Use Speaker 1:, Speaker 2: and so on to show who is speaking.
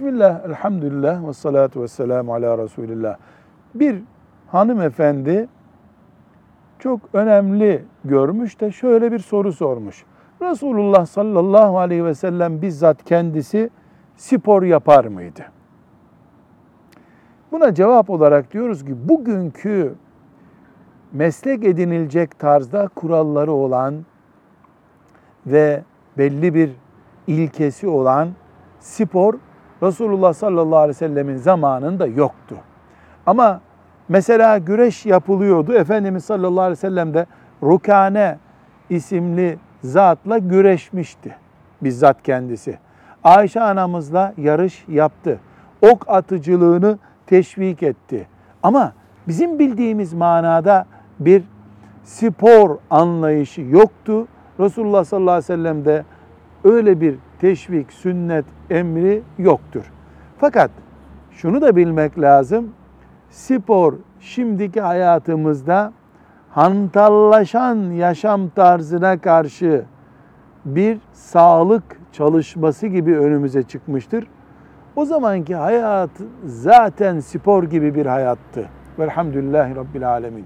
Speaker 1: Bismillah, elhamdülillah ve salatu ve selamu ala Resulillah. Bir hanımefendi çok önemli görmüş de şöyle bir soru sormuş. Resulullah sallallahu aleyhi ve sellem bizzat kendisi spor yapar mıydı? Buna cevap olarak diyoruz ki bugünkü meslek edinilecek tarzda kuralları olan ve belli bir ilkesi olan spor Resulullah sallallahu aleyhi ve sellemin zamanında yoktu. Ama mesela güreş yapılıyordu. Efendimiz sallallahu aleyhi ve sellem de Rukane isimli zatla güreşmişti. Bizzat kendisi. Ayşe anamızla yarış yaptı. Ok atıcılığını teşvik etti. Ama bizim bildiğimiz manada bir spor anlayışı yoktu. Resulullah sallallahu aleyhi ve sellem de öyle bir teşvik, sünnet emri yoktur. Fakat şunu da bilmek lazım. Spor şimdiki hayatımızda hantallaşan yaşam tarzına karşı bir sağlık çalışması gibi önümüze çıkmıştır. O zamanki hayat zaten spor gibi bir hayattı. Velhamdülillahi Rabbil Alemin.